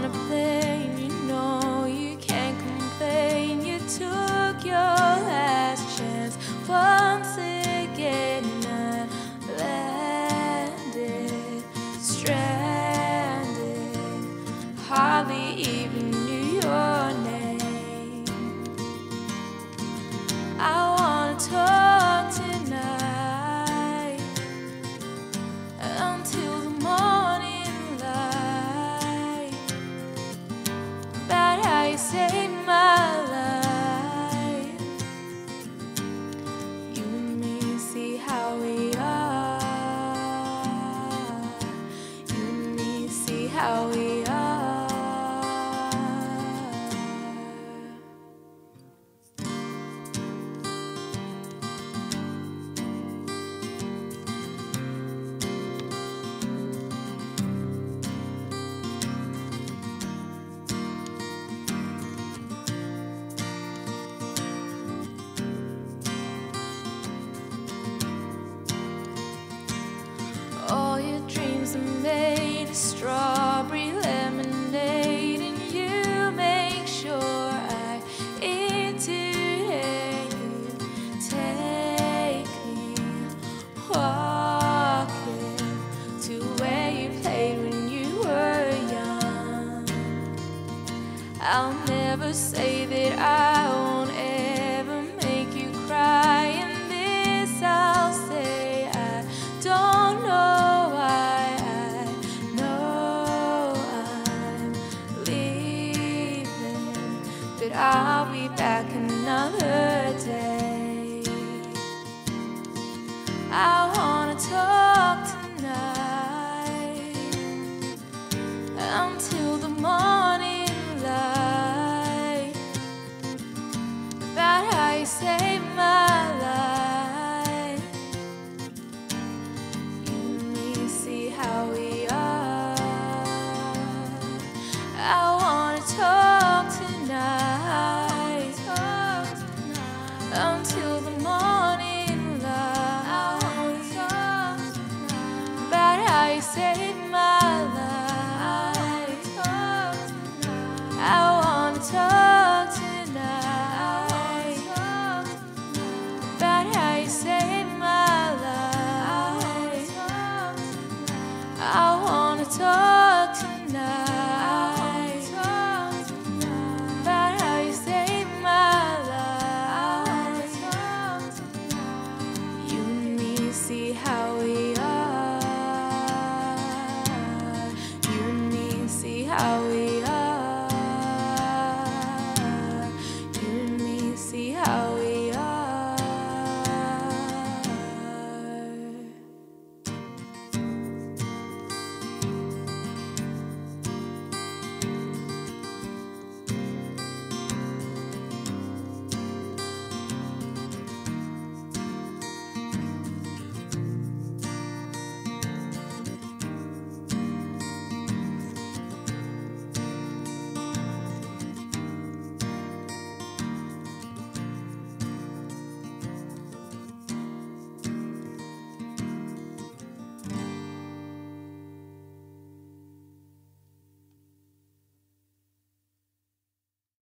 on a plane, you know you can't complain. You took your last chance once again. I landed stranded, hardly even saved my life. I'll never say that I won't ever make you cry, and this I'll say I don't know why. I know I'm leaving, but I'll be back another day. I about